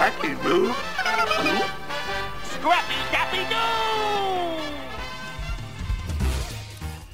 Scrappy Doo. Scrappy Dappy Doo!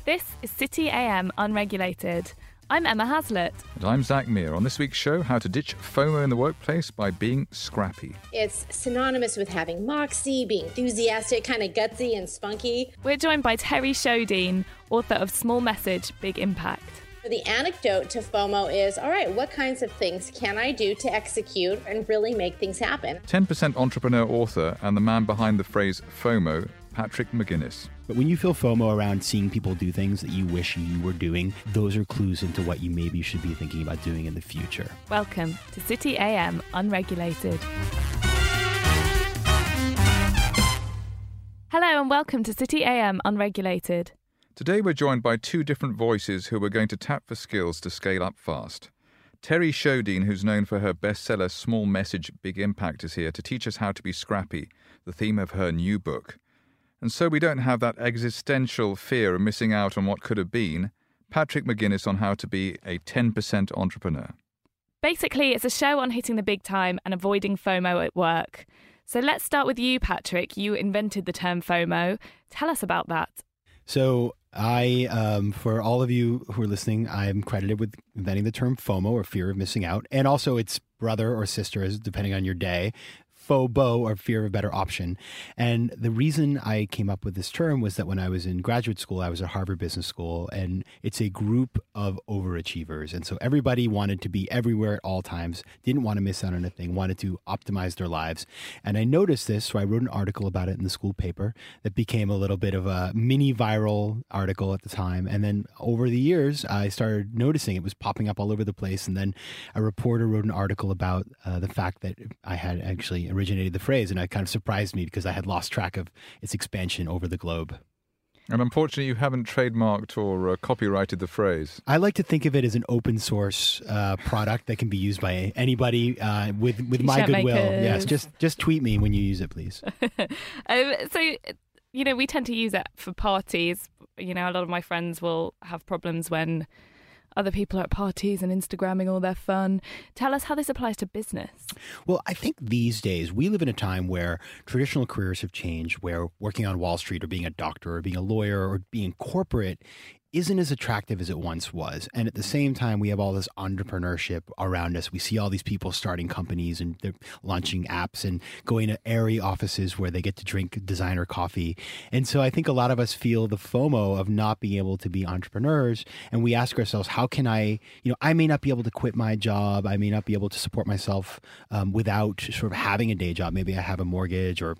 This is City AM Unregulated. I'm Emma Haslett. And I'm Zach Meir. On this week's show, how to ditch FOMO in the workplace by being scrappy. It's synonymous with having moxie, being enthusiastic, kind of gutsy and spunky. We're joined by Terri Sjodin, author of Small Message, Big Impact. The anecdote to FOMO is all right, what kinds of things can I do to execute and really make things happen? 10% entrepreneur author and the man behind the phrase FOMO, Patrick McGinnis. But when you feel FOMO around seeing people do things that you wish you were doing, those are clues into what you maybe should be thinking about doing in the future. Welcome to City AM Unregulated. Hello and welcome to City AM Unregulated. Today we're joined by two different voices who are going to tap for skills to scale up fast. Terri Sjodin, who's known for her bestseller Small Message, Big Impact, is here to teach us how to be scrappy, the theme of her new book. And so we don't have that existential fear of missing out on what could have been. Patrick McGinnis on how to be a 10% entrepreneur. Basically, it's a show on hitting the big time and avoiding FOMO at work. So let's start with you, Patrick. You invented the term FOMO. Tell us about that. So, I, um, for all of you who are listening, I'm credited with inventing the term FOMO or fear of missing out, and also its brother or sister, is depending on your day, FOBO or fear of a better option. And the reason I came up with this term was that when I was in graduate school, I was at Harvard Business School, and it's a group of overachievers. And so everybody wanted to be everywhere at all times, didn't want to miss out on anything, wanted to optimize their lives. And I noticed this, so I wrote an article about it in the school paper that became a little bit of a mini viral article at the time. And then over the years, I started noticing it was popping up all over the place. And then a reporter wrote an article about uh, the fact that I had actually originated the phrase, and it kind of surprised me because I had lost track of its expansion over the globe. And unfortunately, you haven't trademarked or uh, copyrighted the phrase. I like to think of it as an open source uh, product that can be used by anybody uh, with with my T-shirt goodwill. makers. Yes, just just tweet me when you use it, please. um, so, you know, we tend to use it for parties. You know, a lot of my friends will have problems when other people are at parties and Instagramming all their fun. Tell us how this applies to business. Well, I think these days we live in a time where traditional careers have changed, where working on Wall Street or being a doctor or being a lawyer or being corporate isn't as attractive as it once was. And at the same time, we have all this entrepreneurship around us. We see all these people starting companies and they're launching apps and going to airy offices where they get to drink designer coffee. And so I think a lot of us feel the FOMO of not being able to be entrepreneurs. And we ask ourselves, how can I, you know, I may not be able to quit my job. I may not be able to support myself um, without sort of having a day job. Maybe I have a mortgage or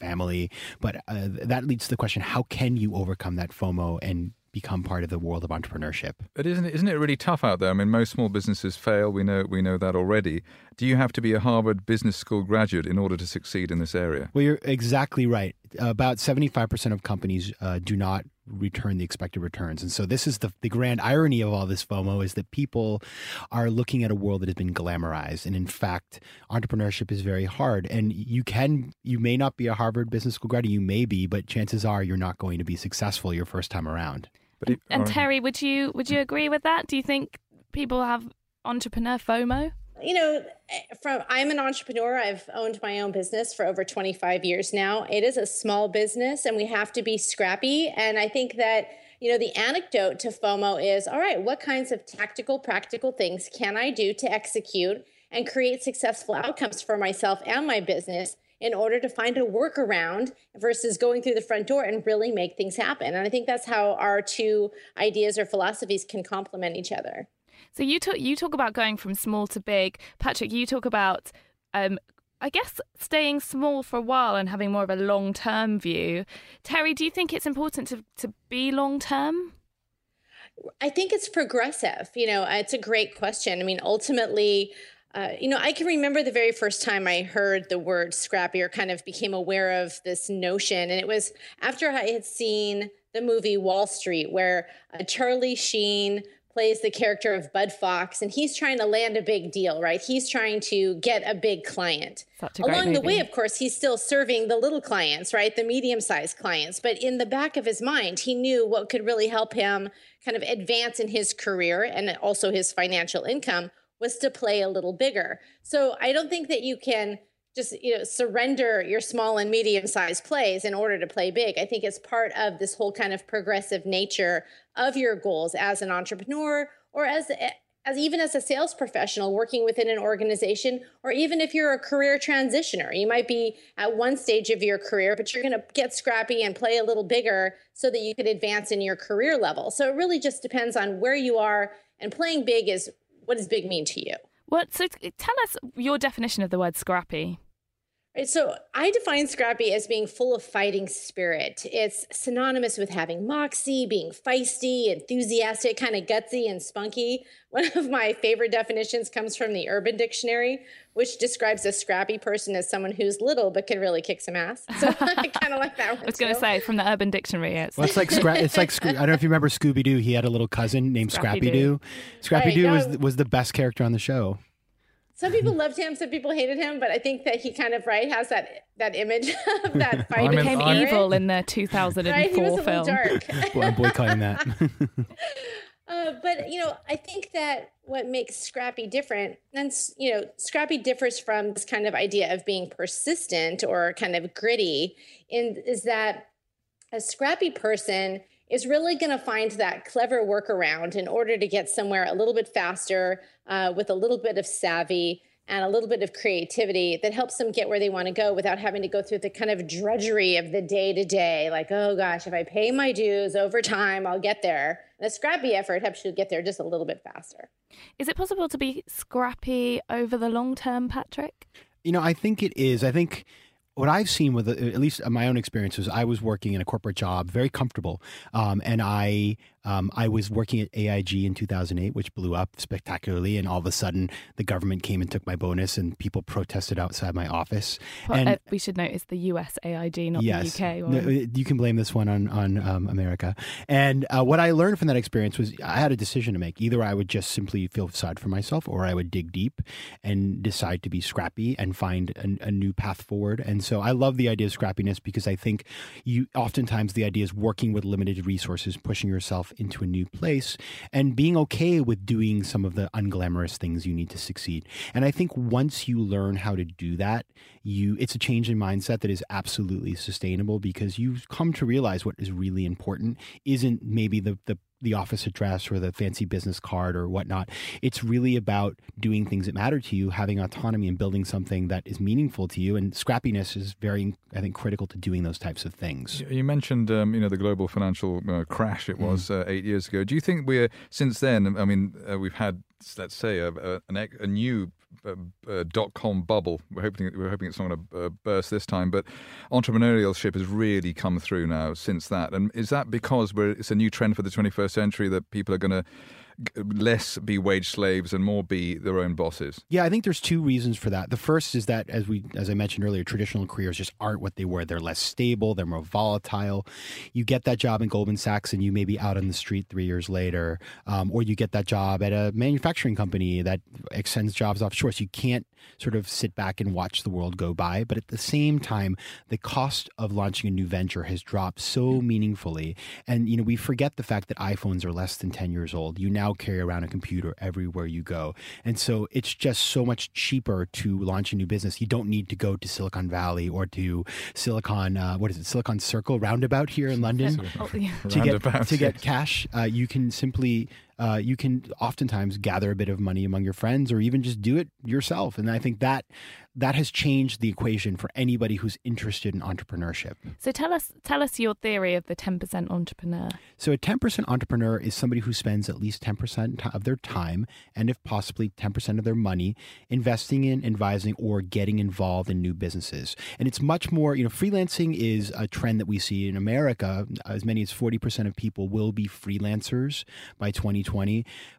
family. But uh, that leads to the question how can you overcome that FOMO and become part of the world of entrepreneurship? But isn't it, isn't it really tough out there? I mean, most small businesses fail. We know we know that already. Do you have to be a Harvard Business School graduate in order to succeed in this area? Well, you're exactly right. About 75% of companies uh, do not return the expected returns. And so this is the, the grand irony of all this FOMO is that people are looking at a world that has been glamorized. And in fact, entrepreneurship is very hard. And you can, you may not be a Harvard Business School graduate, you may be, but chances are you're not going to be successful your first time around. But it, And all right. Terri, would you would you agree with that? Do you think people have entrepreneur FOMO? You know, eh, from I'm an entrepreneur. I've owned my own business for over 25 years now. It is a small business and we have to be scrappy. And I think that, you know, the anecdote to FOMO is all right, what kinds of tactical, practical things can I do to execute and create successful outcomes for myself and my business in order to find a workaround versus going through the front door and really make things happen? And I think that's how our two ideas or philosophies can complement each other. So you talk you talk about going from small to big. Patrick, you talk about um, I guess staying small for a while and having more of a long term view. Terri, do you think it's important to, to be long term? I think it's progressive. You know, it's a great question. I mean, ultimately, uh, you know, I can remember the very first time I heard the word scrappy or kind of became aware of this notion. And it was after I had seen the movie Wall Street, where uh, Charlie Sheen plays the character of Bud Fox, and he's trying to land a big deal, right? He's trying to get a big client. A Along the way, of course, he's still serving the little clients, right? The medium sized clients. But in the back of his mind, he knew what could really help him kind of advance in his career and also his financial income was to play a little bigger. So I don't think that you can just you know surrender your small and medium sized plays in order to play big. I think it's part of this whole kind of progressive nature of your goals as an entrepreneur or as as even as a sales professional working within an organization or even if you're a career transitioner. You might be at one stage of your career but you're going to get scrappy and play a little bigger so that you can advance in your career level. So it really just depends on where you are and playing big is what does big mean to you what? So tell us your definition of the word scrappy. Right, so I define scrappy as being full of fighting spirit. It's synonymous with having moxie, being feisty, enthusiastic, kind of gutsy and spunky. One of my favorite definitions comes from the Urban Dictionary, which describes a scrappy person as someone who's little but can really kick some ass. So I kind of like that one. I was going to say from the Urban Dictionary, it's well, it's like Scra- it's like I don't know if you remember Scooby Doo. He had a little cousin named Scrappy Doo. Scrappy Doo right, was was the best character on the show some people loved him, some people hated him, but I think that he kind of right has that that image of that fight. He became evil in the 2004 right? he was a film. Dark. I'm boycotting that. uh, but you know, I think that what makes Scrappy different, and you know, Scrappy differs from this kind of idea of being persistent or kind of gritty, in is that a scrappy person is really going to find that clever workaround in order to get somewhere a little bit faster uh, with a little bit of savvy and a little bit of creativity that helps them get where they want to go without having to go through the kind of drudgery of the day to day. Like, oh gosh, if I pay my dues over time, I'll get there. And a scrappy effort helps you get there just a little bit faster. Is it possible to be scrappy over the long term, Patrick? You know, I think it is. I think what I've seen with at least my own experience I was working in a corporate job, very comfortable, um, and I um, I was working at AIG in 2008, which blew up spectacularly, and all of a sudden the government came and took my bonus, and people protested outside my office. Well, and uh, we should note it's the US AIG, not yes, the UK. No, you can blame this one on on um, America. And uh, what I learned from that experience was I had a decision to make. Either I would just simply feel sorry for myself, or I would dig deep and decide to be scrappy and find a, a new path forward. And so I love the idea of scrappiness because I think you oftentimes the idea is working with limited resources, pushing yourself into a new place and being okay with doing some of the unglamorous things you need to succeed. And I think once you learn how to do that, you it's a change in mindset that is absolutely sustainable because you come to realize what is really important isn't maybe the the the office address or the fancy business card or whatnot. It's really about doing things that matter to you, having autonomy and building something that is meaningful to you. And scrappiness is very, I think, critical to doing those types of things. You mentioned, um, you know, the global financial uh, crash. It was mm. uh, eight years ago. Do you think we're since then? I mean, uh, we've had let's say a, a, a new uh, uh, dot com bubble. We're hoping we're hoping it's not going to uh, burst this time, but entrepreneurship has really come through now since that. And is that because it's a new trend for the 21st century that people are going to less be wage slaves and more be their own bosses? Yeah, I think there's two reasons for that. The first is that, as we, as I mentioned earlier, traditional careers just aren't what they were. They're less stable. They're more volatile. You get that job in Goldman Sachs, and you may be out on the street three years later, um, or you get that job at a manufacturing company that extends jobs offshore. So you can't sort of sit back and watch the world go by. But at the same time, the cost of launching a new venture has dropped so meaningfully, and you know we forget the fact that iPhones are less than ten years old. You now now carry around a computer everywhere you go. And so it's just so much cheaper to launch a new business. You don't need to go to Silicon Valley or to Silicon, uh, what is it, Silicon Circle roundabout here in London oh, yeah. to, get, to get cash. Uh, you can simply uh, you can oftentimes gather a bit of money among your friends or even just do it yourself. And I think that that has changed the equation for anybody who's interested in entrepreneurship. So tell us tell us your theory of the 10% entrepreneur. So a 10% entrepreneur is somebody who spends at least 10% of their time and if possibly 10% of their money investing in, advising or getting involved in new businesses. And it's much more, you know, freelancing is a trend that we see in America. As many as 40% of people will be freelancers by 2020,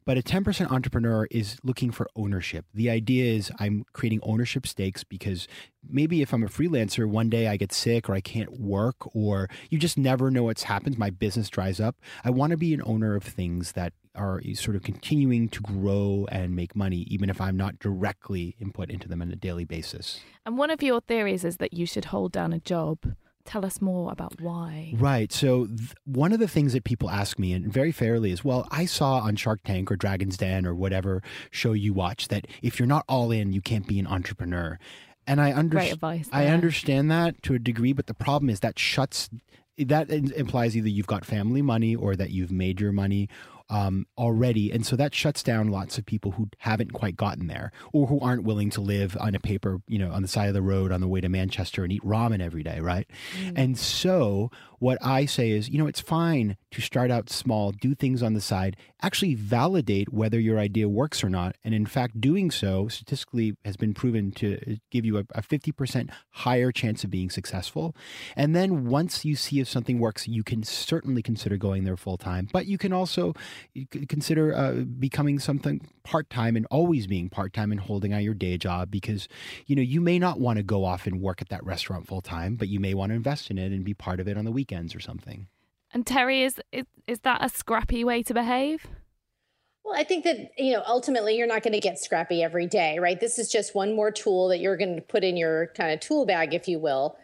but a 10% entrepreneur is looking for ownership. The idea is I'm creating ownership stakes because maybe if I'm a freelancer, one day I get sick or I can't work or you just never know what's happened. My business dries up. I want to be an owner of things that are sort of continuing to grow and make money, even if I'm not directly input into them on a daily basis. And one of your theories is that you should hold down a job tell us more about why. Right. So, th- one of the things that people ask me, and very fairly, is well, I saw on Shark Tank or Dragon's Den or whatever show you watch that if you're not all in, you can't be an entrepreneur. And I understand. advice. I understand that to a degree, but the problem is that shuts that implies either you've got family money or that you've made your money um, already, and so that shuts down lots of people who haven't quite gotten there or who aren't willing to live on a paper, you know, on the side of the road on the way to Manchester and eat ramen every day, right? And so what I say is, you know, it's fine to start out small, do things on the side, actually validate whether your idea works or not. And in fact, doing so statistically has been proven to give you a, a 50% higher chance of being successful. And then once you see if something works, you can certainly consider going there full time. But you can also consider uh, becoming something part time and always being part time and holding out your day job because, you know, you may not want to go off and work at that restaurant full time, but you may want to invest in it and be part of it on the weekends or something. And Terri, is, is is that a scrappy way to behave? Well, I think that, you know, ultimately you're not going to get scrappy every day, right? This is just one more tool that you're going to put in your kind of tool bag, if you will.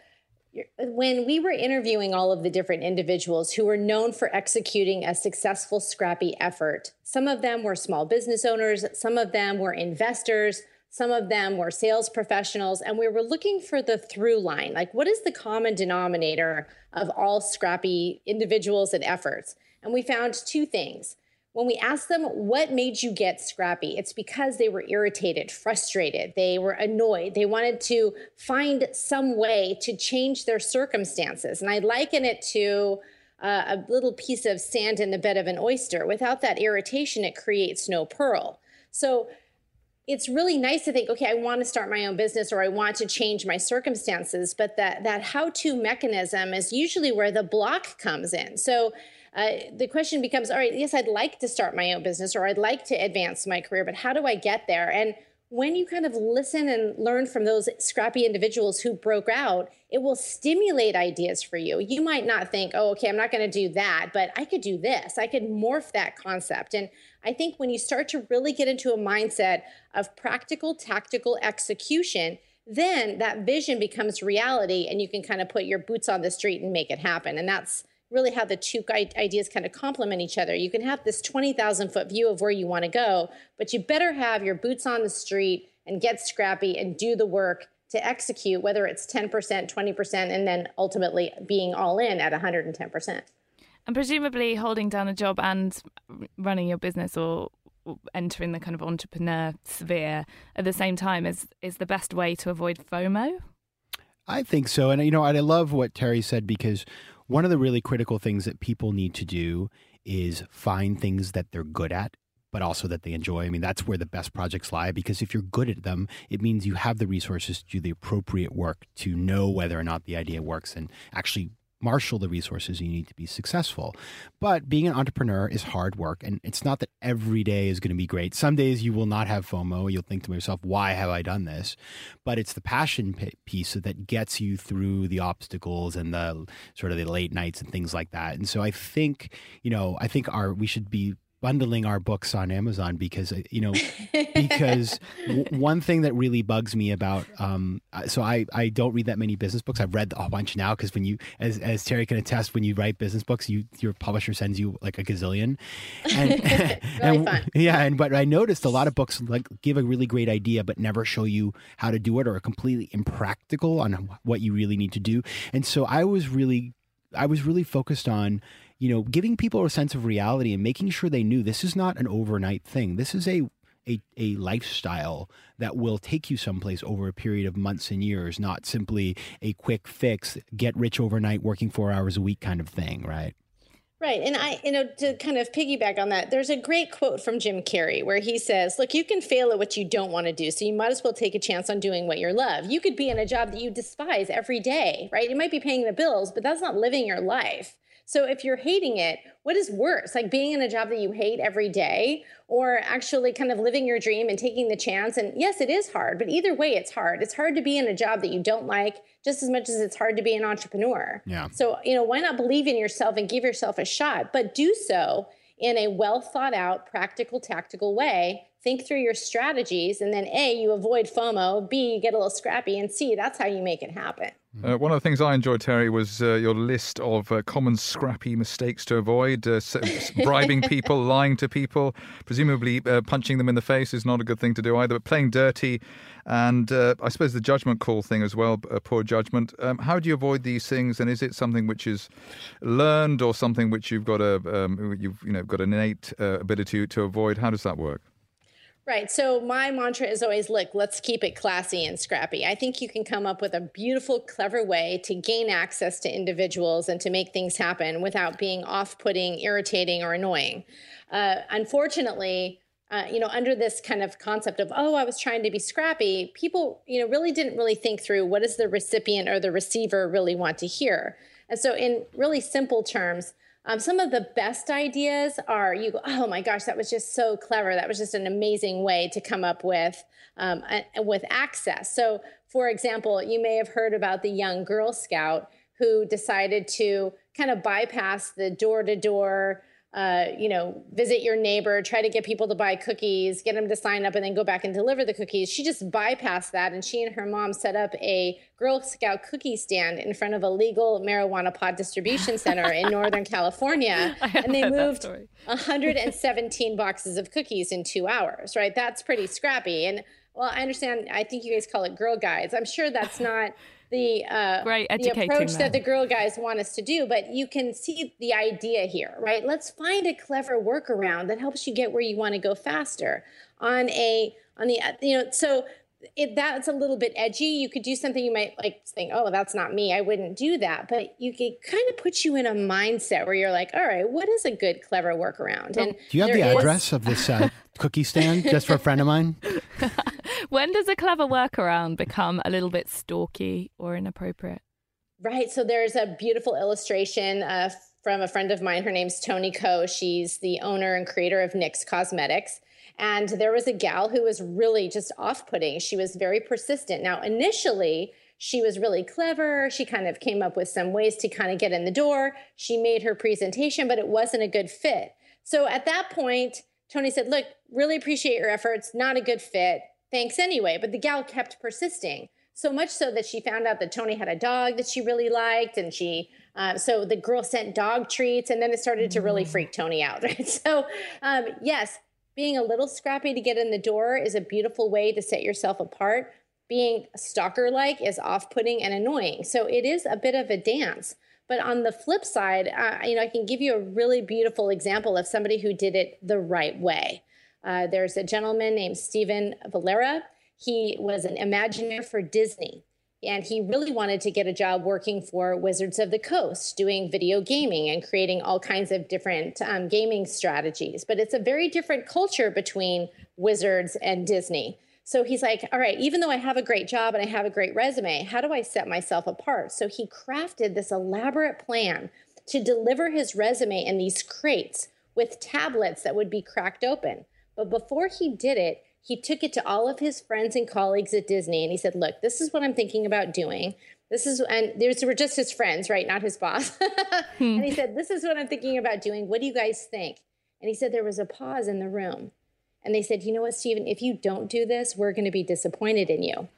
When we were interviewing all of the different individuals who were known for executing a successful scrappy effort, some of them were small business owners, some of them were investors, some of them were sales professionals, and we were looking for the through line. Like, what is the common denominator of all scrappy individuals and efforts? And we found two things. When we asked them what made you get scrappy, it's because they were irritated, frustrated, they were annoyed, they wanted to find some way to change their circumstances. And I liken it to uh, a little piece of sand in the bed of an oyster. Without that irritation, it creates no pearl. So it's really nice to think, okay, I want to start my own business or I want to change my circumstances, but that that how-to mechanism is usually where the block comes in. So uh, the question becomes, all right, yes, I'd like to start my own business or I'd like to advance my career, but how do I get there? And when you kind of listen and learn from those scrappy individuals who broke out, it will stimulate ideas for you. You might not think, oh, okay, I'm not going to do that, but I could do this. I could morph that concept. And I think when you start to really get into a mindset of practical, tactical execution, then that vision becomes reality and you can kind of put your boots on the street and make it happen. And that's really how the two ideas kind of complement each other. You can have this 20,000 foot view of where you want to go, but you better have your boots on the street and get scrappy and do the work to execute, whether it's 10%, 20%, and then ultimately being all in at 110%. And presumably holding down a job and running your business or entering the kind of entrepreneur sphere at the same time is is the best way to avoid FOMO? I think so. And, you know, I love what Terri said because one of the really critical things that people need to do is find things that they're good at but also that they enjoy. I mean, that's where the best projects lie because if you're good at them, it means you have the resources to do the appropriate work to know whether or not the idea works and actually marshal the resources you need to be successful. But being an entrepreneur is hard work and it's not that every day is going to be great. Some days you will not have FOMO. You'll think to yourself, "Why have I done this?" But it's the passion piece that gets you through the obstacles and the sort of the late nights and things like that. And so I think, you know, I think our we should be bundling our books on Amazon because you know because w- one thing that really bugs me about um so I I don't read that many business books. I've read a bunch now because when you as as Terri can attest when you write business books you your publisher sends you like a gazillion. And, really and fun. yeah and but I noticed a lot of books like give a really great idea but never show you how to do it or are completely impractical on what you really need to do. And so I was really I was really focused on you know, giving people a sense of reality and making sure they knew this is not an overnight thing. This is a a, a lifestyle that will take you someplace over a period of months and years, not simply a quick fix, get rich overnight, working four hours a week kind of thing, right? Right. And I, you know, to kind of piggyback on that, there's a great quote from Jim Carrey where he says, Look, you can fail at what you don't want to do. So you might as well take a chance on doing what you love. You could be in a job that you despise every day, right? You might be paying the bills, but that's not living your life. So if you're hating it, what is worse? Like being in a job that you hate every day or actually kind of living your dream and taking the chance. And yes, it is hard, but either way, it's hard. It's hard to be in a job that you don't like just as much as it's hard to be an entrepreneur. Yeah. So, you know, why not believe in yourself and give yourself a shot, but do so in a well thought out, practical, tactical way think through your strategies, and then A, you avoid FOMO, B, you get a little scrappy, and C, that's how you make it happen. Uh, one of the things I enjoyed, Terri, was uh, your list of uh, common scrappy mistakes to avoid. Uh, s- bribing people, lying to people, presumably uh, punching them in the face is not a good thing to do either. But playing dirty, and uh, I suppose the judgment call thing as well, poor judgment. Um, how do you avoid these things? And is it something which is learned or something which you've got a um, you've you know got an innate ability to avoid? How does that work? Right. So my mantra is always look, let's keep it classy and scrappy. I think you can come up with a beautiful, clever way to gain access to individuals and to make things happen without being off putting, irritating, or annoying. Uh, unfortunately, uh, you know, under this kind of concept of, oh, I was trying to be scrappy, people, you know, really didn't really think through what does the recipient or the receiver really want to hear. And so, in really simple terms, um, some of the best ideas are you go, oh my gosh, that was just so clever. That was just an amazing way to come up with um, a, with access. So, for example, you may have heard about the young Girl Scout who decided to kind of bypass the door to door uh, you know, visit your neighbor, try to get people to buy cookies, get them to sign up, and then go back and deliver the cookies. She just bypassed that, and she and her mom set up a Girl Scout cookie stand in front of a legal marijuana pod distribution center in Northern California, and they moved 117 boxes of cookies in two hours. Right, that's pretty scrappy. And well, I understand. I think you guys call it Girl Guides. I'm sure that's not the uh, right, the approach them. that the girl guys want us to do, but you can see the idea here, right? Let's find a clever workaround that helps you get where you want to go faster on a on the you know so it, that's a little bit edgy. You could do something you might like think, oh, that's not me. I wouldn't do that. But you can kind of put you in a mindset where you're like, all right, what is a good, clever workaround? And do you have the is... address of this uh, cookie stand just for a friend of mine? when does a clever workaround become a little bit stalky or inappropriate? Right. So there's a beautiful illustration uh, from a friend of mine. Her name's Toni Ko. She's the owner and creator of NYX Cosmetics. And there was a gal who was really just off putting. She was very persistent. Now, initially, she was really clever. She kind of came up with some ways to kind of get in the door. She made her presentation, but it wasn't a good fit. So at that point, Toni said, Look, really appreciate your efforts. Not a good fit. Thanks anyway. But the gal kept persisting. So much so that she found out that Toni had a dog that she really liked, and she uh, so the girl sent dog treats, and then it started to really mm. freak Toni out. Right? So um, yes, being a little scrappy to get in the door is a beautiful way to set yourself apart. Being stalker like is off putting and annoying. So it is a bit of a dance. But on the flip side, uh, you know, I can give you a really beautiful example of somebody who did it the right way. Uh, there's a gentleman named Stephen Valera. He was an Imagineer for Disney. And he really wanted to get a job working for Wizards of the Coast, doing video gaming and creating all kinds of different um, gaming strategies. But it's a very different culture between Wizards and Disney. So he's like, all right, even though I have a great job and I have a great resume, how do I set myself apart? So he crafted this elaborate plan to deliver his resume in these crates with tablets that would be cracked open. But before he did it, he took it to all of his friends and colleagues at Disney and he said, Look, this is what I'm thinking about doing. This is, and these were just his friends, right? Not his boss. hmm. And he said, This is what I'm thinking about doing. What do you guys think? And he said, There was a pause in the room. And they said, You know what, Stephen, if you don't do this, we're going to be disappointed in you.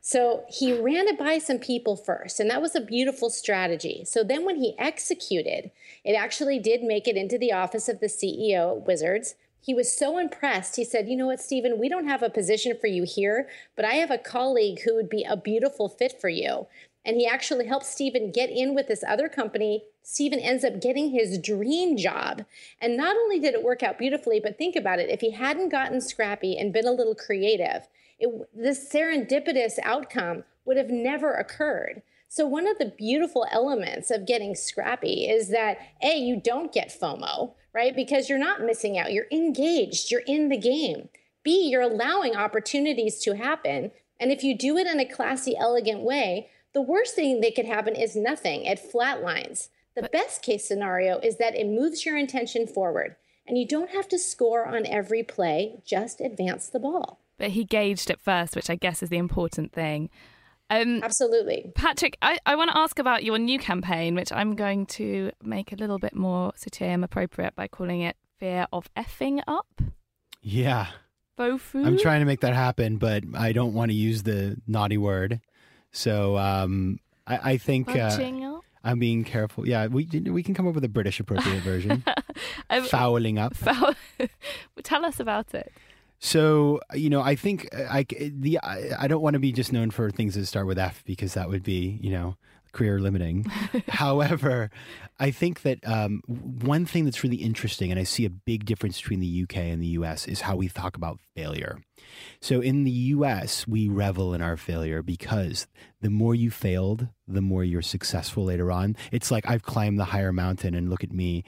So he ran it by some people first, and that was a beautiful strategy. So then when he executed, it actually did make it into the office of the CEO at Wizards. He was so impressed. He said, You know what, Stephen, we don't have a position for you here, but I have a colleague who would be a beautiful fit for you. And he actually helped Stephen get in with this other company. Stephen ends up getting his dream job. And not only did it work out beautifully, but think about it if he hadn't gotten scrappy and been a little creative, it, this serendipitous outcome would have never occurred. So, one of the beautiful elements of getting scrappy is that A, you don't get FOMO, right? Because you're not missing out, you're engaged, you're in the game. B, you're allowing opportunities to happen. And if you do it in a classy, elegant way, the worst thing that could happen is nothing. It flatlines. The best case scenario is that it moves your intention forward. And you don't have to score on every play, just advance the ball. But he gauged it first, which I guess is the important thing. Um, Absolutely. Patrick, I, I want to ask about your new campaign, which I'm going to make a little bit more City AM appropriate by calling it Fear of Effing Up. Yeah. Fofu. I'm trying to make that happen, but I don't want to use the naughty word. So um, I, I think uh, I'm being careful. Yeah, we we can come up with a British appropriate version. Um, Fouling up. foul- Tell us about it. So you know, I think uh, I the I, I don't want to be just known for things that start with F because that would be you know career limiting. However, I think that um, one thing that's really interesting, and I see a big difference between the UK and the US, is how we talk about failure. So in the US, we revel in our failure because the more you failed, the more you're successful later on. It's like I've climbed the higher mountain and look at me.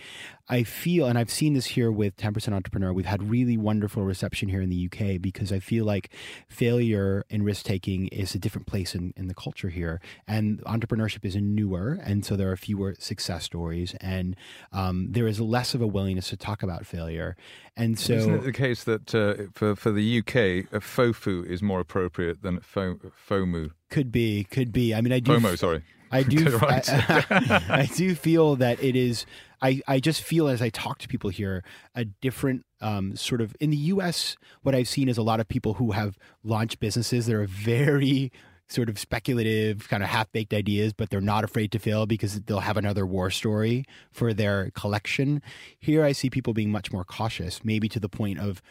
I feel, and I've seen this here with 10% Entrepreneur, we've had really wonderful reception here in the UK because I feel like failure and risk taking is a different place in, in the culture here. And entrepreneurship is newer. And so there are fewer success stories. And um, there is less of a willingness to talk about failure. And so. Isn't it the case that uh, for for the UK, a fofu is more appropriate than fo, fomu? Could be, could be. I mean, I do. FOMO, sorry. I do. Right. I, I do feel that it is. I, I just feel as I talk to people here a different um, sort of in the U.S. What I've seen is a lot of people who have launched businesses that are very sort of speculative, kind of half baked ideas, but they're not afraid to fail because they'll have another war story for their collection. Here, I see people being much more cautious, maybe to the point of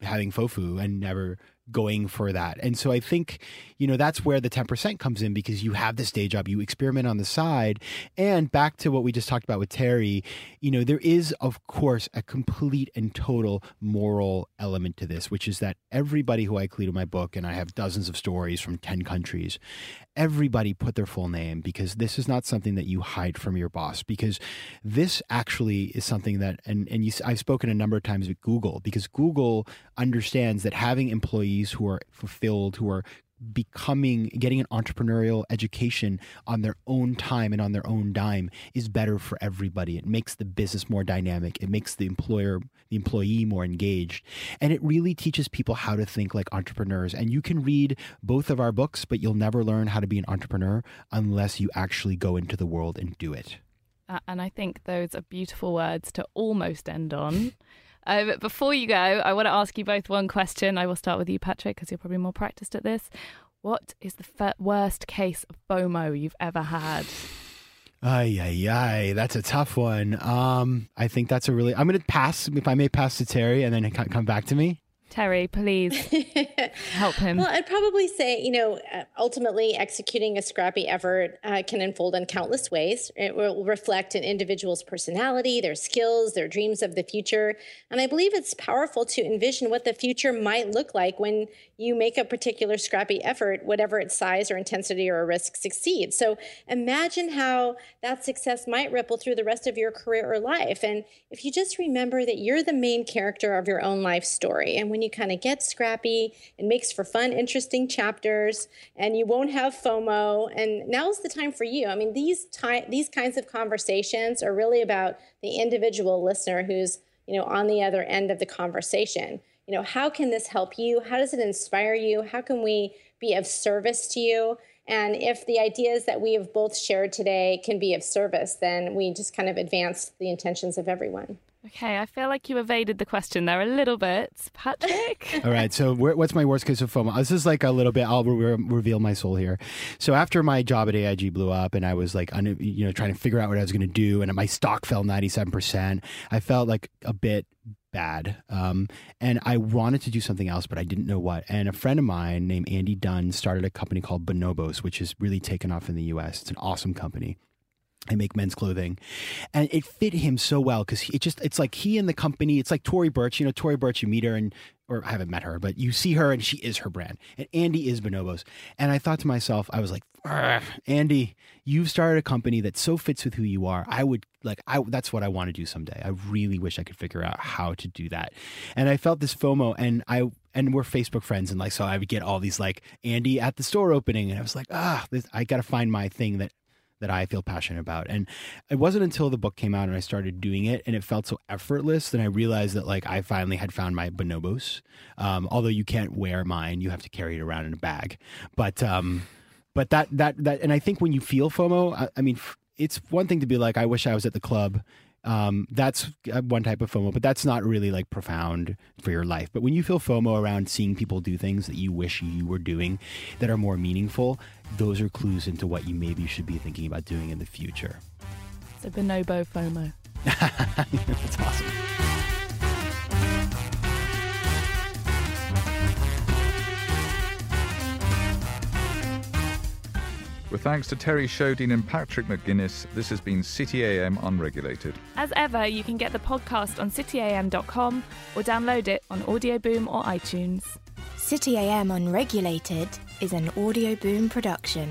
having fofu and never going for that. And so I think, you know, that's where the 10% comes in because you have this day job, you experiment on the side. And back to what we just talked about with Terri, you know, there is, of course, a complete and total moral element to this, which is that everybody who I include in my book, and I have dozens of stories from 10 countries, everybody put their full name because this is not something that you hide from your boss because this actually is something that and and you, I've spoken a number of times with Google because Google understands that having employees who are fulfilled who are becoming getting an entrepreneurial education on their own time and on their own dime is better for everybody. It makes the business more dynamic. It makes the employer the employee more engaged. And it really teaches people how to think like entrepreneurs. And you can read both of our books but you'll never learn how to be an entrepreneur unless you actually go into the world and do it. Uh, and I think those are beautiful words to almost end on. But before you go, I want to ask you both one question. I will start with you, Patrick, because you're probably more practiced at this. What is the f- worst case of FOMO you've ever had? Ay, ay, ay. That's a tough one. Um, I think that's a really. I'm going to pass, if I may pass to Terri and then come back to me. Terri, please help him. Well, I'd probably say, you know, uh, ultimately executing a scrappy effort uh, can unfold in countless ways. It will reflect an individual's personality, their skills, their dreams of the future. And I believe it's powerful to envision what the future might look like when you make a particular scrappy effort, whatever its size or intensity or risk succeeds. So imagine how that success might ripple through the rest of your career or life. And if you just remember that you're the main character of your own life story, and when you kind of get scrappy, it makes for fun, interesting chapters, and you won't have FOMO. And now's the time for you. I mean, these ty- these kinds of conversations are really about the individual listener who's you know on the other end of the conversation. You know, how can this help you? How does it inspire you? How can we be of service to you? And if the ideas that we have both shared today can be of service, then we just kind of advance the intentions of everyone. Okay, I feel like you evaded the question there a little bit, Patrick. All right. So, what's my worst case of FOMO? This is like a little bit. I'll re- reveal my soul here. So, after my job at AIG blew up, and I was like, you know, trying to figure out what I was going to do, and my stock fell ninety seven percent. I felt like a bit bad, um, and I wanted to do something else, but I didn't know what. And a friend of mine named Andy Dunn started a company called Bonobos, which has really taken off in the U.S. It's an awesome company. I make men's clothing, and it fit him so well because it just it's like he and the company. It's like Tory Burch, you know, Tory Burch. You meet her and or I haven't met her, but you see her and she is her brand. And Andy is Bonobos. And I thought to myself, I was like, Andy, you've started a company that so fits with who you are. I would like I that's what I want to do someday. I really wish I could figure out how to do that. And I felt this FOMO and I and we're Facebook friends and like so I would get all these like Andy at the store opening and I was like, ah, this, I got to find my thing that that I feel passionate about. And it wasn't until the book came out and I started doing it and it felt so effortless that I realized that like I finally had found my bonobos. Um, although you can't wear mine, you have to carry it around in a bag. But um, but that that that and I think when you feel FOMO, I, I mean, it's one thing to be like, I wish I was at the club Um, that's uh, one type of FOMO, but that's not really like profound for your life. But when you feel FOMO around seeing people do things that you wish you were doing that are more meaningful, those are clues into what you maybe should be thinking about doing in the future. So bonobo FOMO. that's awesome. With thanks to Terri Sjodin and Patrick McGinnis, this has been City AM Unregulated. As ever, you can get the podcast on cityam.com or download it on Audioboom or iTunes. City AM Unregulated is an Audioboom production.